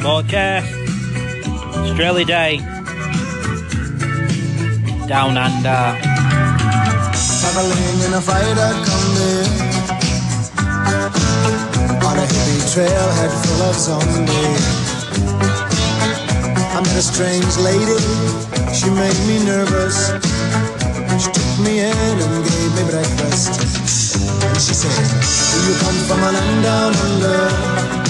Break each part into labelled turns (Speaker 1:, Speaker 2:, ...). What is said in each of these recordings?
Speaker 1: broadcast. Australia Day. Down under.
Speaker 2: Traveling in a freighter combi On a hippie trailhead full of zombies I met a strange lady, she made me nervous She took me in and gave me breakfast And she said, do you come from a land down under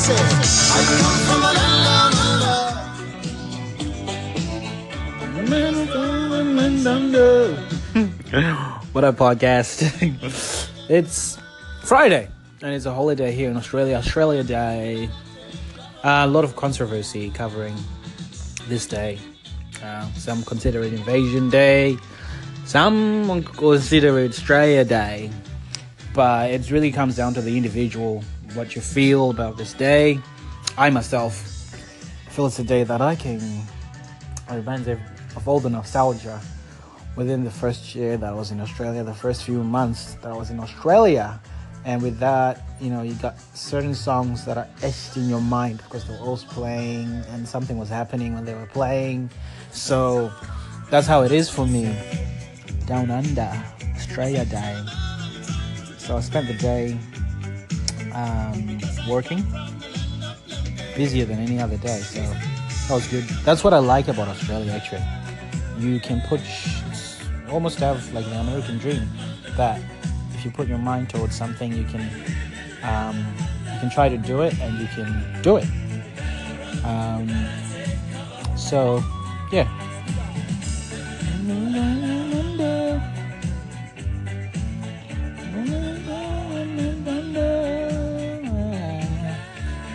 Speaker 2: from a.
Speaker 1: What up, podcast? it's Friday, and it's a holiday here in Australia, Australia Day. Uh, a lot of controversy covering this day. Uh, some consider it Invasion Day, some consider it Australia Day. But it really comes down to the individual, what you feel about this day. I myself feel it's a day that I can remind of of all the nostalgia within the first year that I was in Australia, the first few months that I was in Australia. And with that, you know, you got certain songs that are etched in your mind because they were always playing and something was happening when they were playing. So that's how it is for me. Down under, Australia Day. So I spent the day um, working, busier than any other day. So that was good. That's what I like about Australia actually. You can put almost have like the American dream that if you put your mind towards something, you can um, you can try to do it and you can do it. Um, so yeah.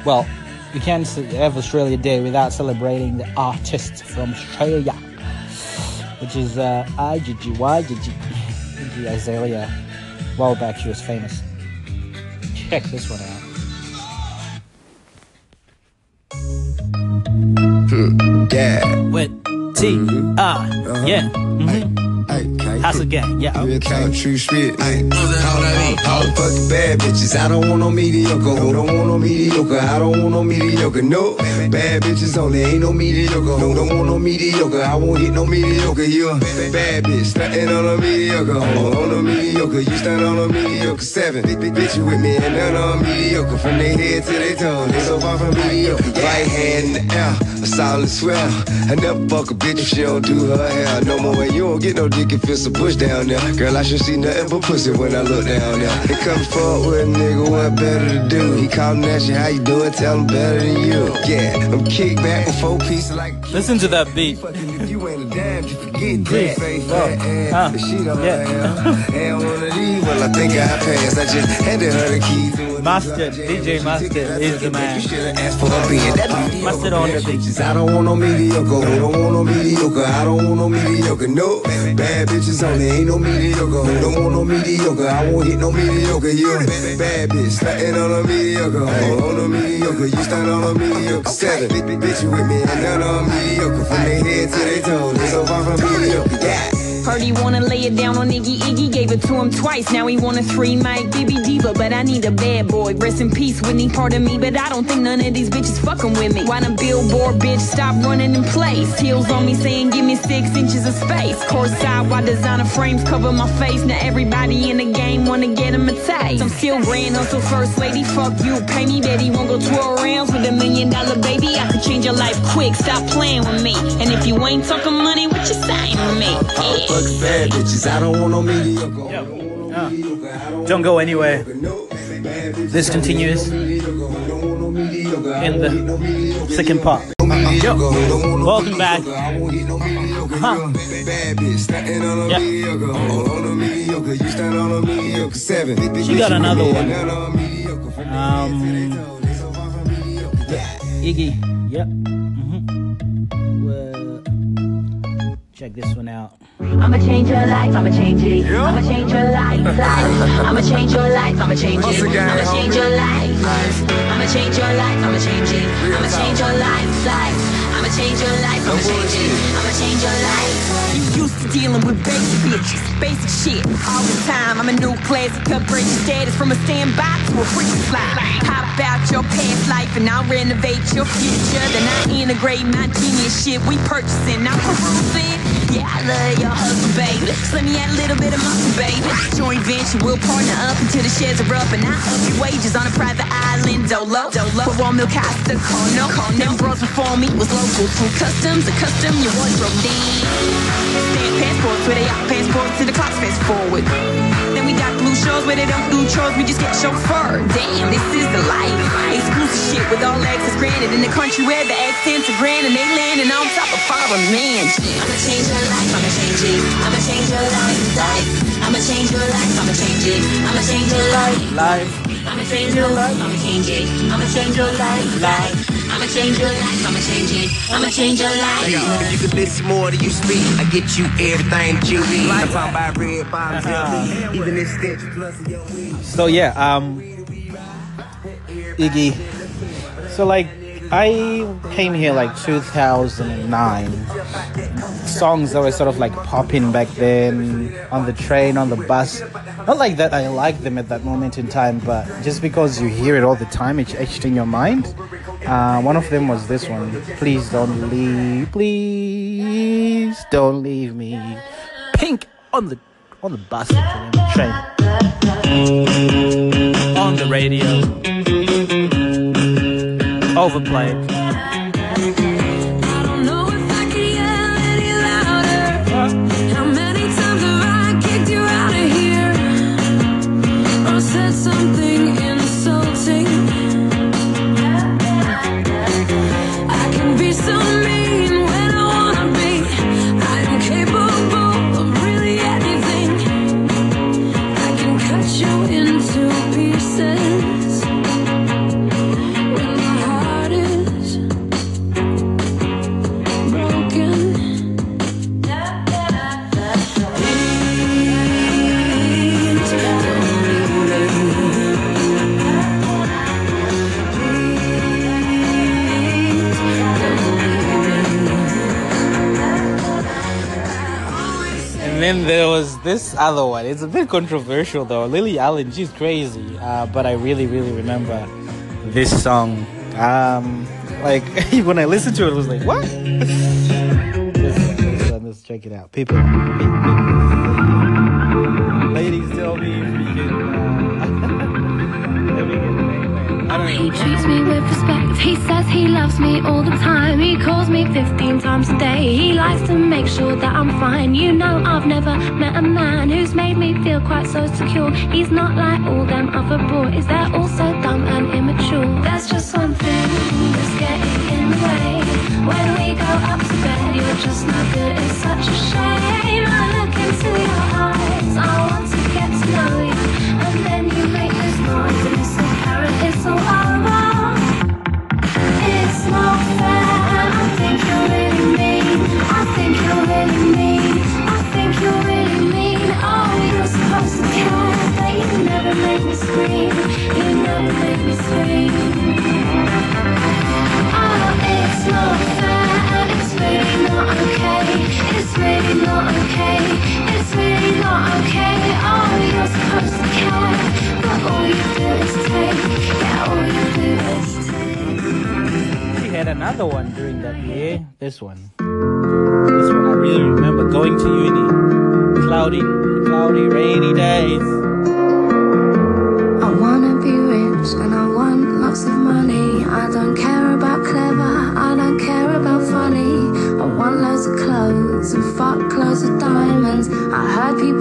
Speaker 1: Well, you can't have Australia Day without celebrating the artists from Australia, which is uh, IGGY, Iggy Azalea. A while back, she was famous. Check this one out.
Speaker 3: Yeah.
Speaker 1: With T, R, yeah. mhm.
Speaker 3: Hey, hey,
Speaker 1: House again, yeah.
Speaker 3: Real talk, true spit. Ay, all I mean, all the fucking bad bitches. I don't want no mediocre. I don't want no mediocre. I don't want no mediocre. No, bad bitches only. Ain't no mediocre. No, don't want no mediocre. I won't hit no mediocre. You a bad bitch, stunting on a mediocre. On, on a mediocre, you stunt on a mediocre. Seven, big, big bitch you with me and none on mediocre. From their head to their toes, they so far from mediocre. Right hand in the air, a solid swell. I never fuck a bitch if she don't do her hair. No more way, you don't get no dick if it's a bush down there. Girl, I should see nothing but pussy when I look down there. They come forward with a nigga, what better to do? He calling at you, how you doing? Tell him better than you. Yeah, I'm kicked back with four pieces like.
Speaker 1: Listen to that beat.
Speaker 3: You ain't a damn, you forget that. Face
Speaker 1: huh.
Speaker 3: the shit on
Speaker 1: Yeah.
Speaker 3: her. And one of these, well, I think I passed. I just handed her the keys.
Speaker 1: Mustard, DJ Master is the man.
Speaker 3: You should've for a being that
Speaker 1: on the beat.
Speaker 3: I don't want no mediocre. I don't want no mediocre. I don't want no mediocre. No, bad bitches only. Ain't no mediocre. Don't want no mediocre. I won't hit no mediocre. You a bad bitch, stunting on a mediocre. On a mediocre, you stunt on a mediocre. Seven, bitch, you with me and none on mediocre. From their head to their toes, they so far from mediocre. Yeah.
Speaker 4: Heard he wanna lay it down on Iggy Iggy, gave it to him twice. Now he want a three mic Bibi Diva, but I need a bad boy. Rest in peace, Whitney, part of me, but I don't think none of these bitches fucking with me. Why the billboard bitch stop running in place? Heels on me saying give me six inches of space. Courtside, why designer frames cover my face? Now everybody in the game wanna get him a taste. I'm still grand hustle first lady, fuck you, pay me daddy. Won't go 12 rounds with a million dollar baby. I could change your life quick, stop playing with me. And if you ain't talking money, what you saying to me? Yeah.
Speaker 3: Fucking bad bitches. I don't want no mediocre.
Speaker 1: Yo, Don't go anywhere. This continues in the second part. Yo, welcome back. Huh. Yeah. She got another one. Um, Iggy. Yep. hmm Well, check this one out.
Speaker 5: I'ma change your life, I'ma change it. I'ma change your life, life. I'ma change your life, I'ma change it. I'ma change your life, life. I'ma change your life, I'ma change it. I'ma change your life, life. I'ma change your life, I'ma change it. I'ma change your life.
Speaker 4: You used to dealing with basic bitches, basic shit all the time. I'm a new classic, upgrade your status from a standby to a freak fly. Pop out your past life and I'll renovate your future. Then I integrate my genius shit we purchasing, I'm perusing. Yeah, I love your hustle, baby. Let me add a little bit of muscle, baby. Joint venture, we'll partner up until the shares are up and I up your wages on a private island, dolo. Dolo. For one milk Costa, call no. Call Them bros before me was local. From customs to custom, your wardrobe then. Stamp passports where they out passports to the clocks fast forward. Then we got shows where they don't do chores, we just get chauffeur. Damn, this is the life. Exclusive shit with all access granted in the country where the accents are grand and they landing on top of foreign man.
Speaker 5: I'ma change your life, I'ma change it. I'ma change your life, life. I'ma change your life, I'ma change it. I'ma change your life.
Speaker 1: Live.
Speaker 5: I'ma change your life, I'ma change it. I'ma change your life, life. I'ma change your life, I'ma change it. I'ma change your life.
Speaker 6: If you could listen more to you speak, I get you everything you need. I'm talking about red bottoms, LV, even this stitch plus your weed.
Speaker 1: So yeah, um, Iggy. So like, I came here like 2009. Songs that were sort of like popping back then on the train, on the bus. Not like that I liked them at that moment in time, but just because you hear it all the time, it's etched in your mind. Uh, one of them was this one. Please don't leave. Please don't leave me. Pink on the on the bus on the train on the radio. Overplayed. This other one. It's a bit controversial though. Lily Allen, she's crazy. Uh, but I really, really remember this song. Um, like when I listened to it, I was like, what? One, let's check it out. People, pe- pe- ladies, tell me if we can. Uh, let me get the. I don't know.
Speaker 7: Respect. He says he loves me all the time. He calls me 15 times a day. He likes to make sure that I'm fine. You know, I've never met a man who's made me feel quite so secure. He's not like all them other boys. They're all so dumb and immature. There's just one thing that's getting in the way. When we go up to bed, you're just not good. Such This
Speaker 1: one. This one I really remember going to uni. Cloudy, cloudy, rainy days.
Speaker 7: I wanna be rich and I want lots of money. I don't care about clever, I don't care about funny. I want loads of clothes and fuck loads of diamonds. I heard people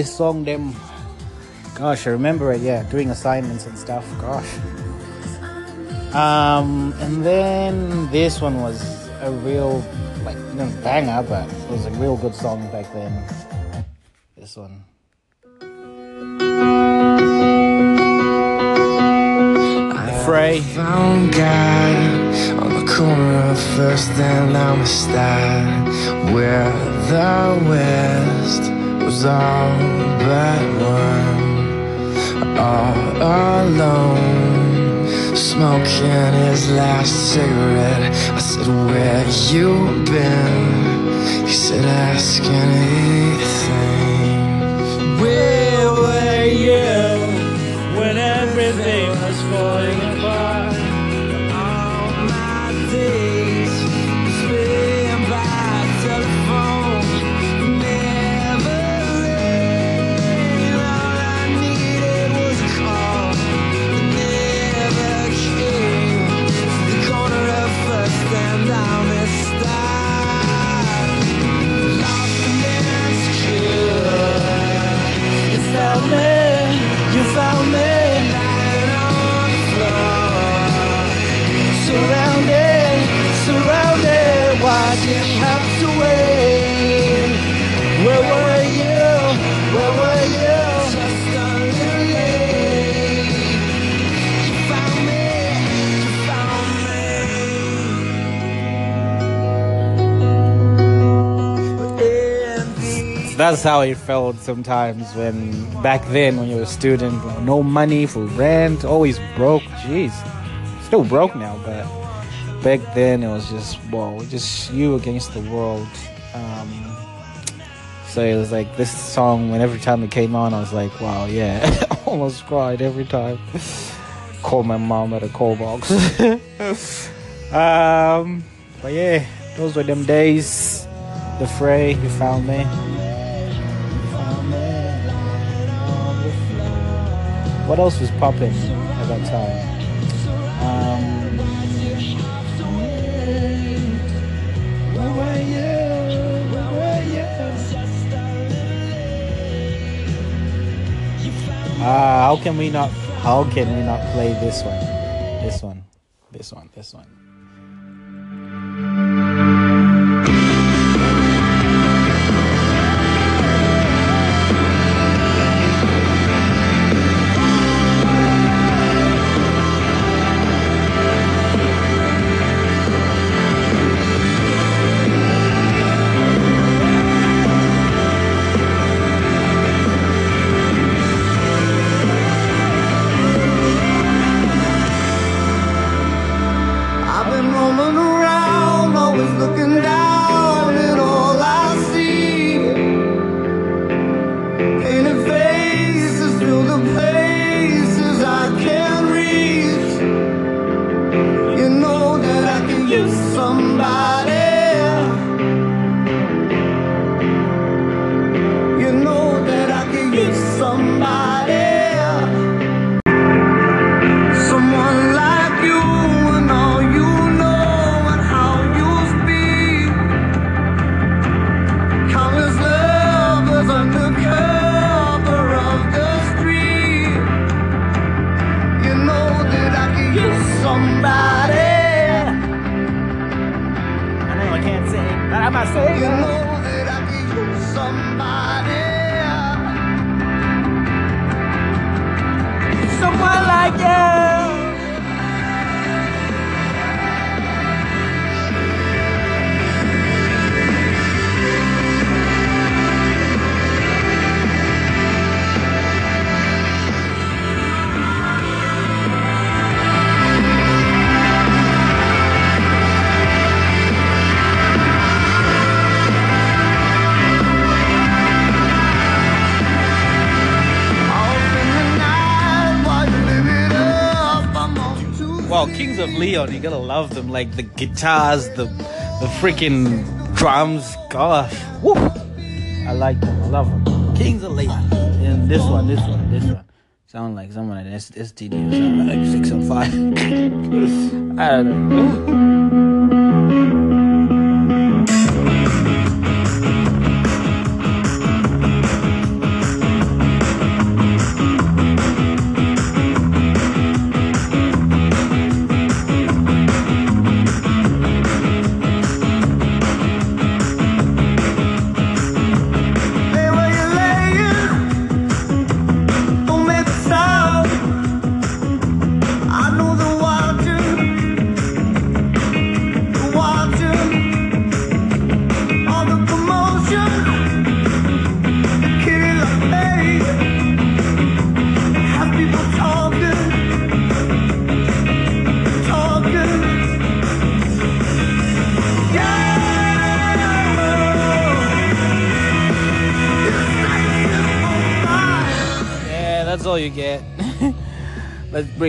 Speaker 1: this song, them. Gosh, I remember it. Yeah, doing assignments and stuff. Gosh. Um, and then this one was a real, like, you know, banger, but it was a real good song back then. This one. Fray.
Speaker 8: Found God on the corner of First and Amistad, where the West was all but one. All alone, smoking his last cigarette. I said, Where you been? He said, Ask anything. Where were you when everything
Speaker 1: That's how it felt sometimes when back then when you were a student, no money for rent, always broke. Jeez, still broke now, but back then it was just whoa, just you against the world. Um, so it was like this song. When every time it came on, I was like, wow, yeah, almost cried every time. Call my mom at a call box. um, but yeah, those were them days. The fray, you found me. What else was popping at that time? Um? Ah, how can we not? How can we not play this one? This one, this one, this one. Leon, you gotta love them. Like the guitars, the the freaking drums. Gosh, woo! I like them. I love them. Kings of Leon. And this one, this one, this one. Sound like someone at STD or something like five. I don't know.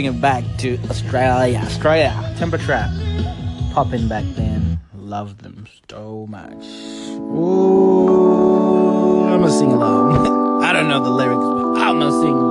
Speaker 1: Bring it back to Australia. Australia, Temper Trap. Popping back then. Love them so much. Ooh, I'm gonna sing along. I don't know the lyrics, but I'm gonna sing along.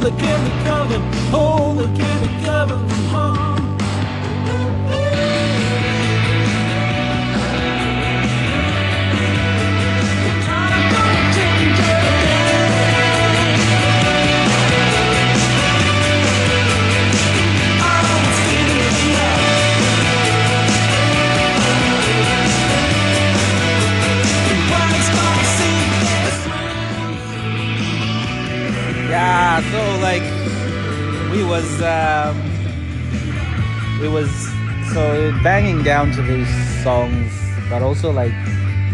Speaker 6: The candy cover, hold the cover
Speaker 1: was um we was so banging down to these songs, but also like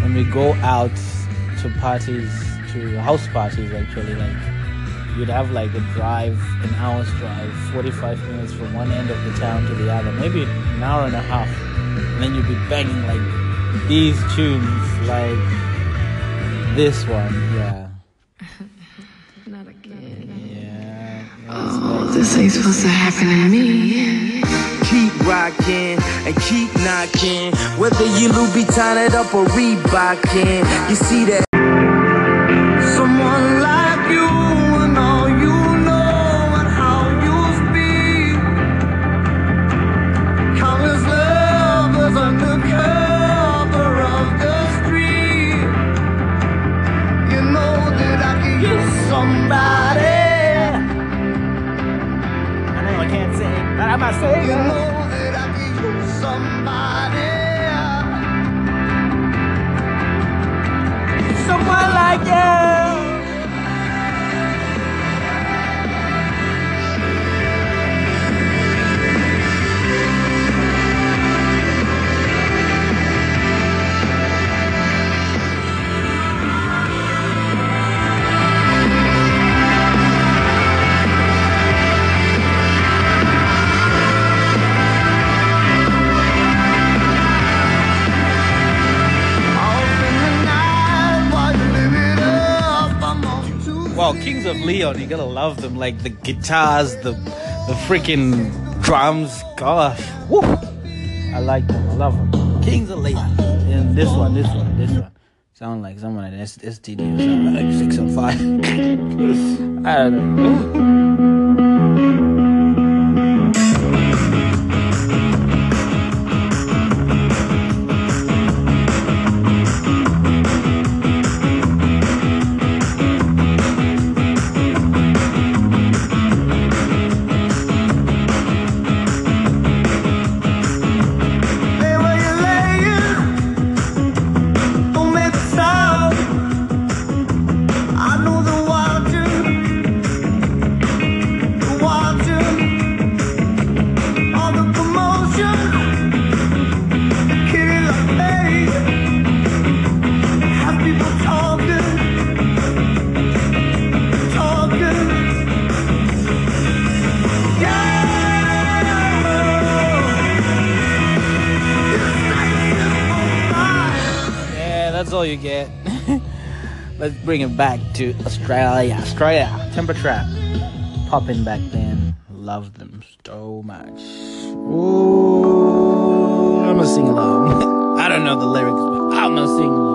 Speaker 1: when we go out to parties, to house parties actually, like you'd have like a drive, an hour's drive, 45 minutes from one end of the town to the other, maybe an hour and a half, and then you'd be banging like these tunes, like this one, yeah. Not again. Yeah. that's
Speaker 9: This ain't supposed to happen to me.
Speaker 10: Keep rocking and keep knocking. Whether you Louboutin it up or Reebokin, you see that.
Speaker 6: Of
Speaker 1: Leon, you gotta love them. Like the guitars, the the freaking drums. Gosh, woo! I like them. I love them. Kings of Leon. And this one, this one, this one. Sound like someone at STD or something like six on five. I don't know. Bring it back to Australia. Australia, Temper Trap. Popping back then. Love them so much. Ooh, I'm gonna sing along. I don't know the lyrics, but I'm gonna sing along.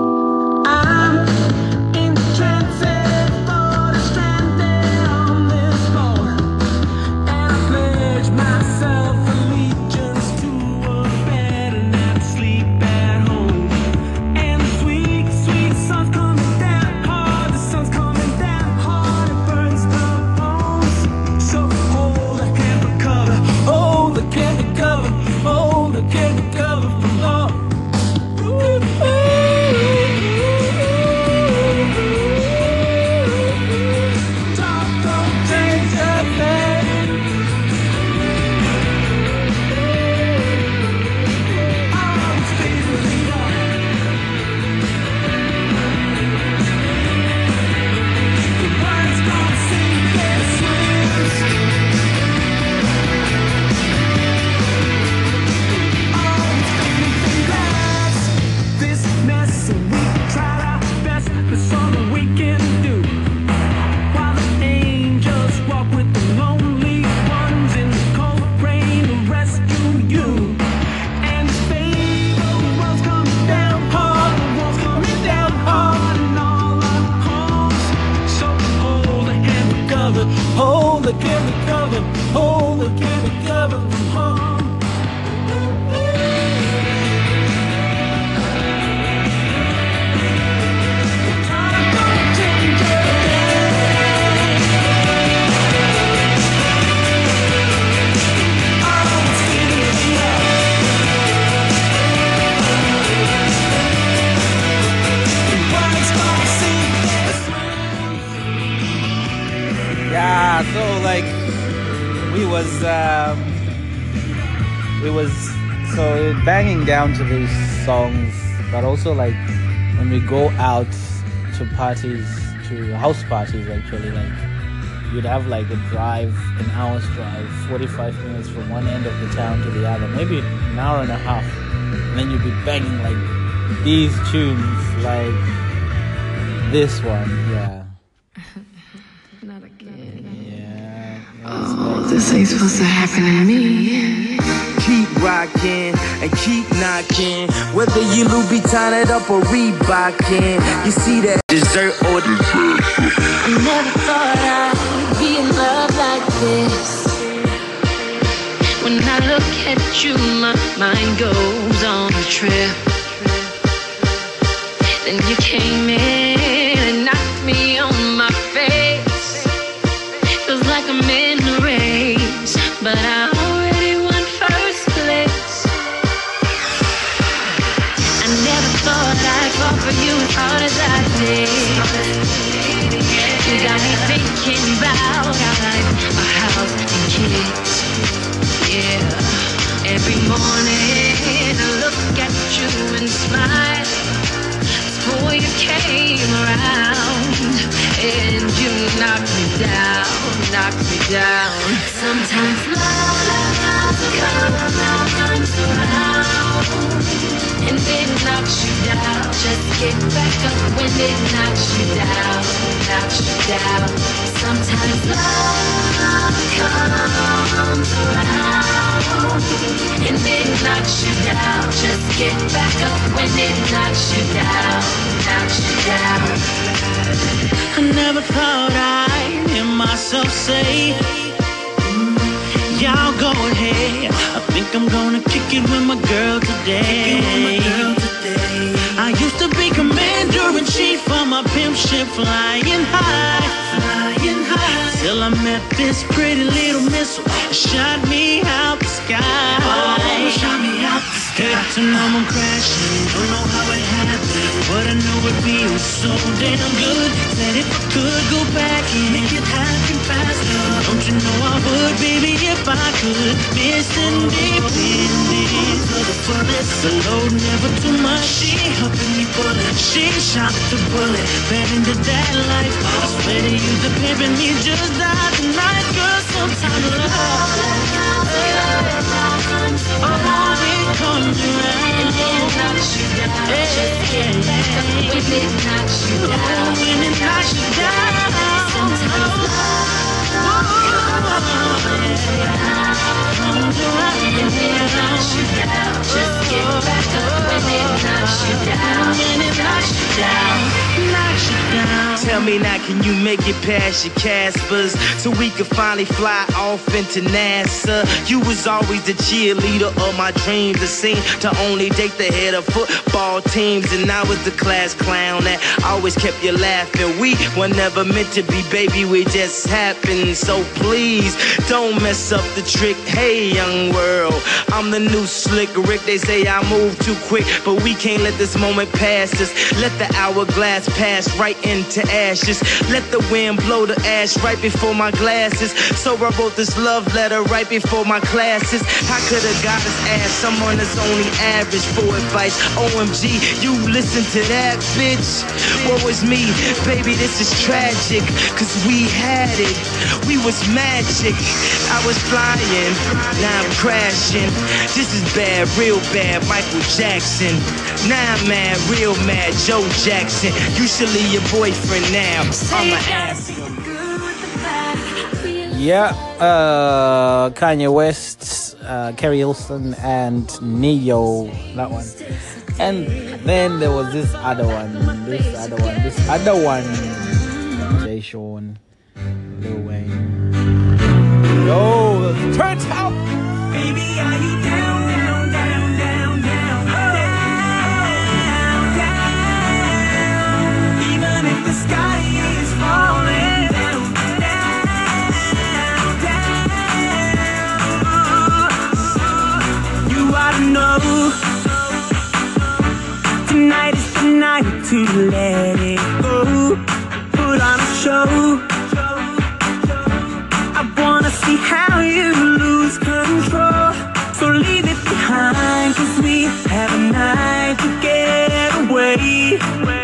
Speaker 2: The can recover. Hold the can recover
Speaker 1: was um we was so banging down to these songs, but also like when we go out to parties, to house parties actually, like you'd have like a drive, an hour's drive, 45 minutes from one end of the town to the other, maybe an hour and a half, and then you'd be banging like these tunes, like this one, yeah.
Speaker 7: Not again.
Speaker 1: Yeah.
Speaker 9: Oh, this ain't supposed to happen to me.
Speaker 6: Keep rocking and keep knocking. Whether you Louboutin it up or Reebokin, you see that dessert or dessert.
Speaker 7: I never thought I'd be in love like this. When I look at you, my mind goes on a trip. Knocked me down. Sometimes love comes around, and it knocks you down. Just get back up when it knocks you down,
Speaker 5: knocks you down. Sometimes love comes around and it knocks you down. Just get back up when it knocks you down, knocks you down.
Speaker 6: I never thought hear myself say, mm, Y'all go ahead. I think I'm gonna kick it with my girl today. I used to be commander in chief on my pimp ship, flying high, flying high. Till I met this pretty little missile, shot me out the sky. Oh, shot me out the sky. Head to normal crashing, don't know how it happened, but I know it feels so damn good. That if I could go back and make it happen faster, don't you know I would, baby, if I could. Missing depending for the fullest, the load never too much. She helping me pull it, she shot the bullet, fed into that life. I swear to you, the pimping me just died tonight, girl. Sometimes love, oh, it comes around.
Speaker 5: Knocks you down. Just get back when it knocks you down.
Speaker 6: When it knocks you down.
Speaker 5: Just get back up. When it knocks you down,
Speaker 6: knocks you down.
Speaker 11: Tell me now, can you make it past your Caspers so we could finally fly off into NASA? You was always the cheerleader of my dreams, the scene to only date the head of football teams, and I was the class clown that always kept you laughing. We were never meant to be, baby, we just happened. So please don't mess up the trick. Hey, young world, I'm the new slick Rick. They say I move too quick, but we can't let this moment pass us. Let the hourglass pass right into ashes. Let the wind blow the ash right before my glasses. So I wrote this love letter right before my classes. I could have got goddess ass, someone that's only average for advice? OMG, you listen to that, bitch. What was me? Baby, this is tragic. Cause we had it. We was magic. I was flying, now I'm crashing. This is bad, real bad, Michael Jackson. Now I'm mad, real mad, Joe Jackson. Usually your boyfriend now. I'ma ask him.
Speaker 1: Yeah, uh, Kanye West, uh, Keri Hilson, and Ne-Yo. That one. And then there was this other one. This other one. This other one. Jay Sean, Lil Wayne. Yo, turn it out.
Speaker 6: Baby, are you down, tonight is the night to let it go. Put on a show. I wanna see how you lose control. So leave it behind, cause we have a night to get away.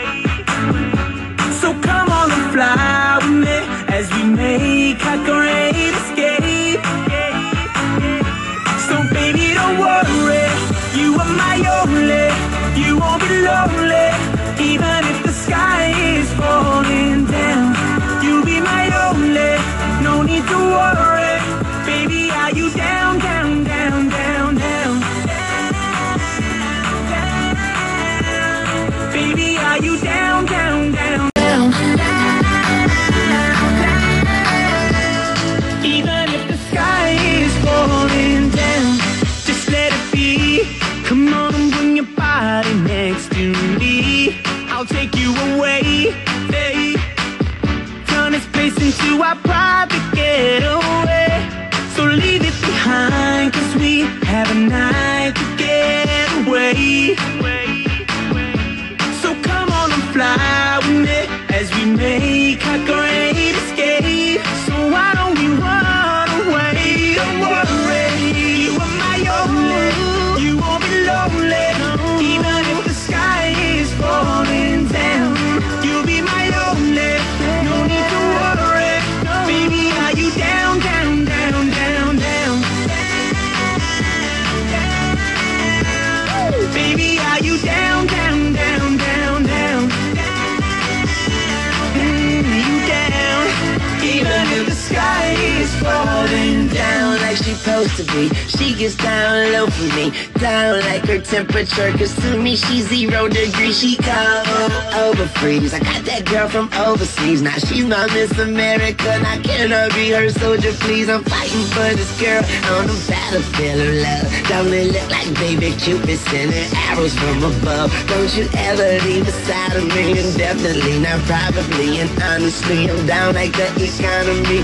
Speaker 11: Temperature. Cause to me, she's zero degrees. She cold over freeze. I got that girl from overseas. Now she's my Miss America. Now can I be her soldier, please? I'm fighting for this girl on the battlefield of love. Don't it look like baby Cupid sending arrows from above? Don't you ever leave beside of me? Indefinitely, not probably, and honestly, I'm down like the economy.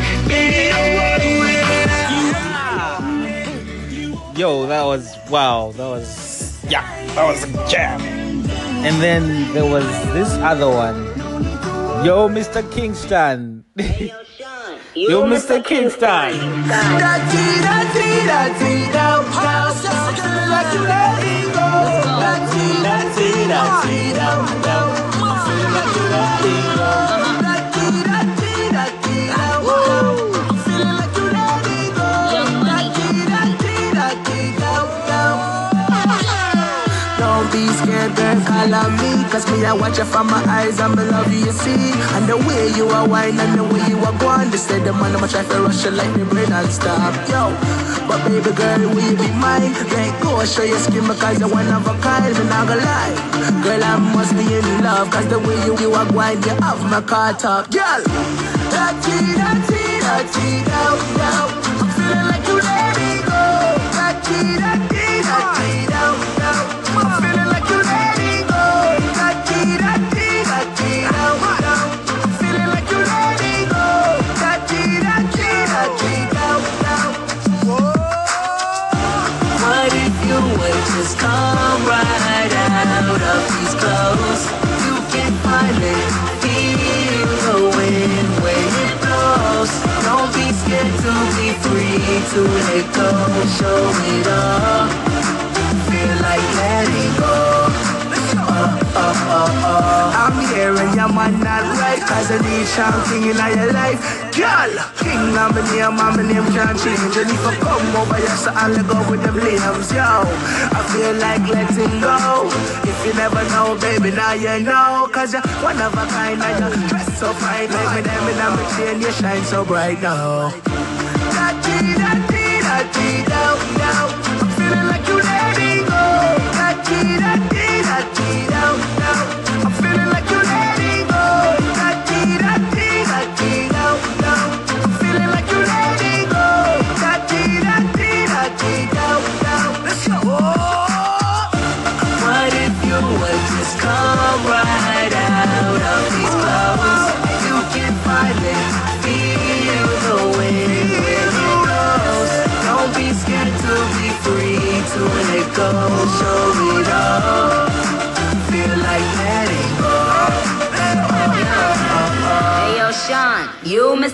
Speaker 1: Yo, that was wow. That was yeah. That was a jam. And then there was this other one. Yo, Mr. Kingston. Yo, Mr. Kingston.
Speaker 8: Don't be scared, girl, call on me. Cause me, I watch you from my eyes and me love you, you see. And the way you are wine and the way you are going They say the man, I'ma try to rush you like me brain and stop. Yo, but baby girl, will you be mine? Let go, show your skin because you're one of a kind. Me not gonna lie. Girl, I must be in love Cause the way you, you are going, you have my car top Girl, da-dee, da-dee, da-dee, down, down Cause I need something in your life. Girl, king of my name and my name can't change. And if I come over here so I'll go with the flames Yo, I feel like letting go. If you never know, baby, now you know. Cause you're one of a kind and you dress so fine. Make me them in my chain, you shine so bright now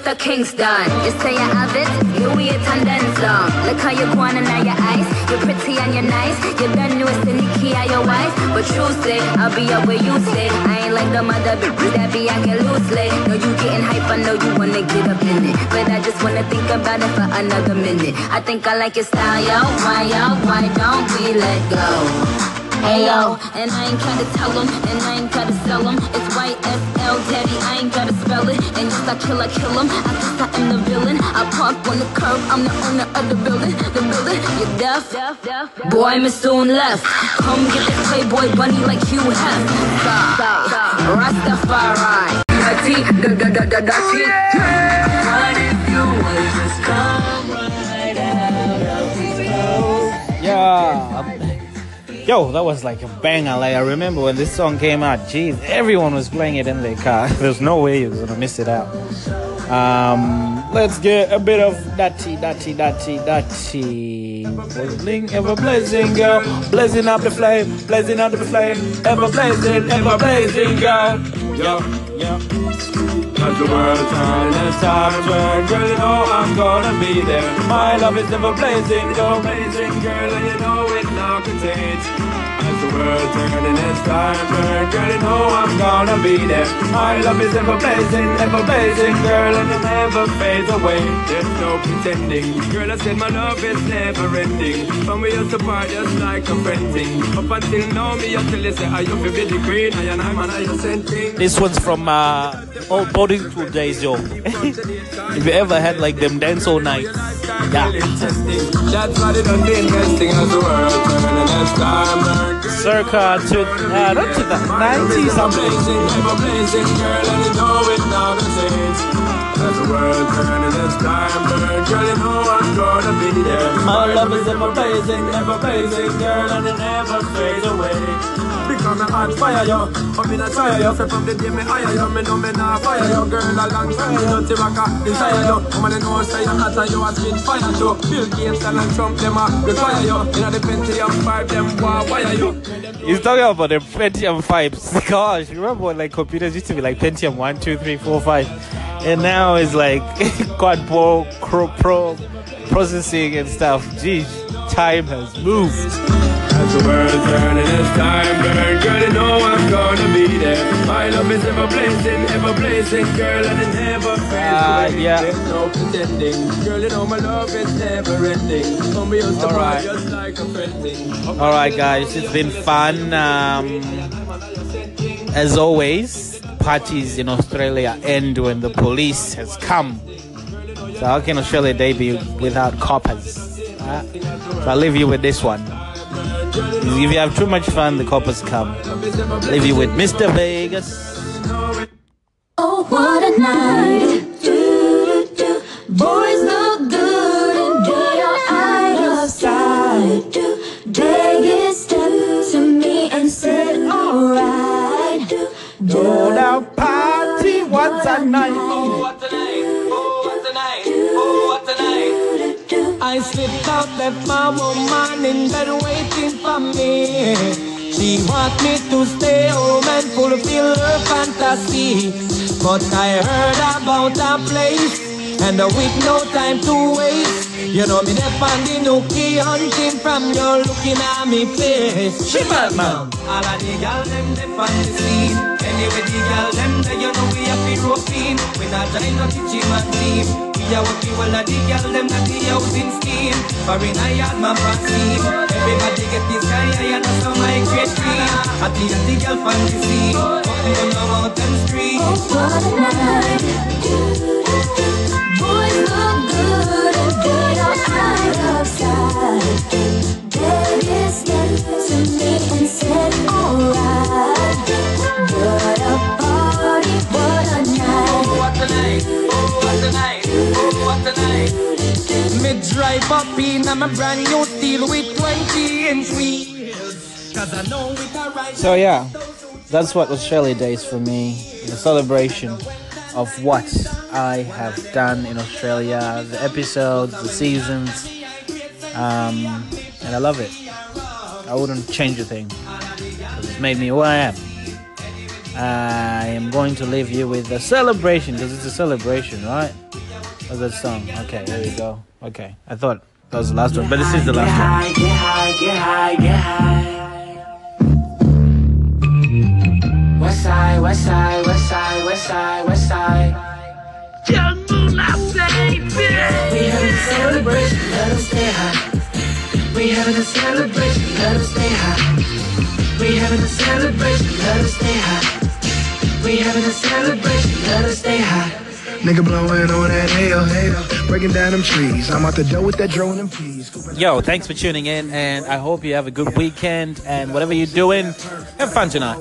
Speaker 5: Mr. Kingston. You say you're it. you wear tendenza. Look how you're going and now your eyes. You're pretty and you're nice. You're the newest Nikki are your wife. But true say, I'll be up where you stay. I ain't like the mother bitches that be acting loosely. Know you getting hype, I know you wanna get up in it. But I just wanna think about it for another minute. I think I like your style, yo. Why, yo? Why don't we let go? Hey yo, and I ain't gotta tell them, and I ain't gotta sell them. It's YSL, daddy, I ain't gotta spell it. And yes, I kill, I kill them. I guess I am the villain. I park on the curb, I'm the owner of the building. The building, you're deaf. Boy, Miss Soon left. Come get the Playboy bunny like you have. Stop. Rastafari. Dirty, da da da da dirty.
Speaker 11: What if you would just come right out of these clothes?
Speaker 1: Yeah. Yo, that was like a banger. Like I remember when this song came out, jeez, everyone was playing it in their car. There's no way you're gonna miss it out. Um, let's get a bit of datty, datty, datty, datty. Blazing, ever blazing girl, blazing up the flame, blazing up the flame, ever blazing, ever blazing girl. Yeah, yeah. As the world turns and to turn, girl, you know I'm gonna be there. My love is ever blazing, girl, blazing girl, and you know it
Speaker 12: the world turning, it's time burn. Girl, you know I'm gonna be there. My love is ever blazing, ever blazing, girl, and it never fades away. There's no pretending. Girl, I said my love is never ending. From we used to part just like a friend thing. Up until now, me until they say, I you be the queen, I and I'm an I sending.
Speaker 1: This one's from uh, old boarding school days, yo. if you ever had like them dance all night, yeah.
Speaker 12: That's why they done the investing as the world turning, it's time burn.
Speaker 1: Circa to uh, not to the 90 something.
Speaker 12: Girl, and you know it now the world it's time.
Speaker 1: My love is ever blazing, ever blazing, girl, and it never fades away.
Speaker 12: Because me hot fire yo. Come in a tire yo. Say from the day me hire yo. Me know me nah fire yo. Girl a long time me dirty rocker Desire yo. On and know say hot and you a spin fire yo. Bill Gates and Trump them a require yo. Inna the Pentium 5 them war wire yo
Speaker 1: He's talking about the Pentium 5. Gosh, remember when like computers used to be like Pentium 1, 2, 3, 4, 5. And now it's like quad pro, pro, pro processing and stuff. Geez, time has moved.
Speaker 12: As the world turning, it's time burn. Girl, you know I'm gonna be there. My love is ever blazing, ever blazing, girl, and it never fades
Speaker 1: Ah,
Speaker 12: away.
Speaker 1: yeah.
Speaker 12: There's no pretending. Girl, you know my love is never ending.
Speaker 1: All right.
Speaker 12: just like a friending.
Speaker 1: All right, guys, it's been fun. Um, as always, parties in Australia end when the police has come. So how can Australia be without coppers? So I'll leave you with this one. If you have too much fun, the coppers come. Leave you with Mr. Vegas.
Speaker 7: Oh, what a night. Out,
Speaker 12: that my woman in bed waiting for me. She wants me to stay home and fulfill her fantasy. But I heard about a place, and with no time to waste. You know me there on the nookie hunting from your looking at me face.
Speaker 1: She bad man.
Speaker 12: All of the girl them them on the scene. Anyway the girl them they you know we have been roping. We not trying no man team. We are working well of the girl them that the housing scheme. For in I had my scheme. Everybody get this guy I and that's my great dream. At the at the girl from the on street.
Speaker 7: Oh, what a night. Boys look good and they are out of sight. Vegas stepped to me and said, alright. A
Speaker 12: brand new with 20 inch wheels. Cause I know.
Speaker 1: So yeah, that's what Australia Day is for me. The celebration of what I have done in Australia, the episodes, the seasons, um, and I love it. I wouldn't change a thing. 'cause It's made me who I am. I am going to leave you with a celebration because it's a celebration, right? What's that song? Okay, here we go. Okay, I thought that was the last one, but this is the last one.
Speaker 8: Get high, get high, get high. West side, west side, west side, west side, west side. Young Moolah, baby. We having a celebration, let us stay high. We having a celebration, let us stay high. We having a celebration, let us stay high. We having a celebration, let us stay high.
Speaker 13: Nigga blowing on that hell, hell. Breaking down them trees. I'm out the door with that drone and peas.
Speaker 1: Yo, thanks for tuning in, and I hope you have a good weekend. And whatever you're doing, have fun tonight.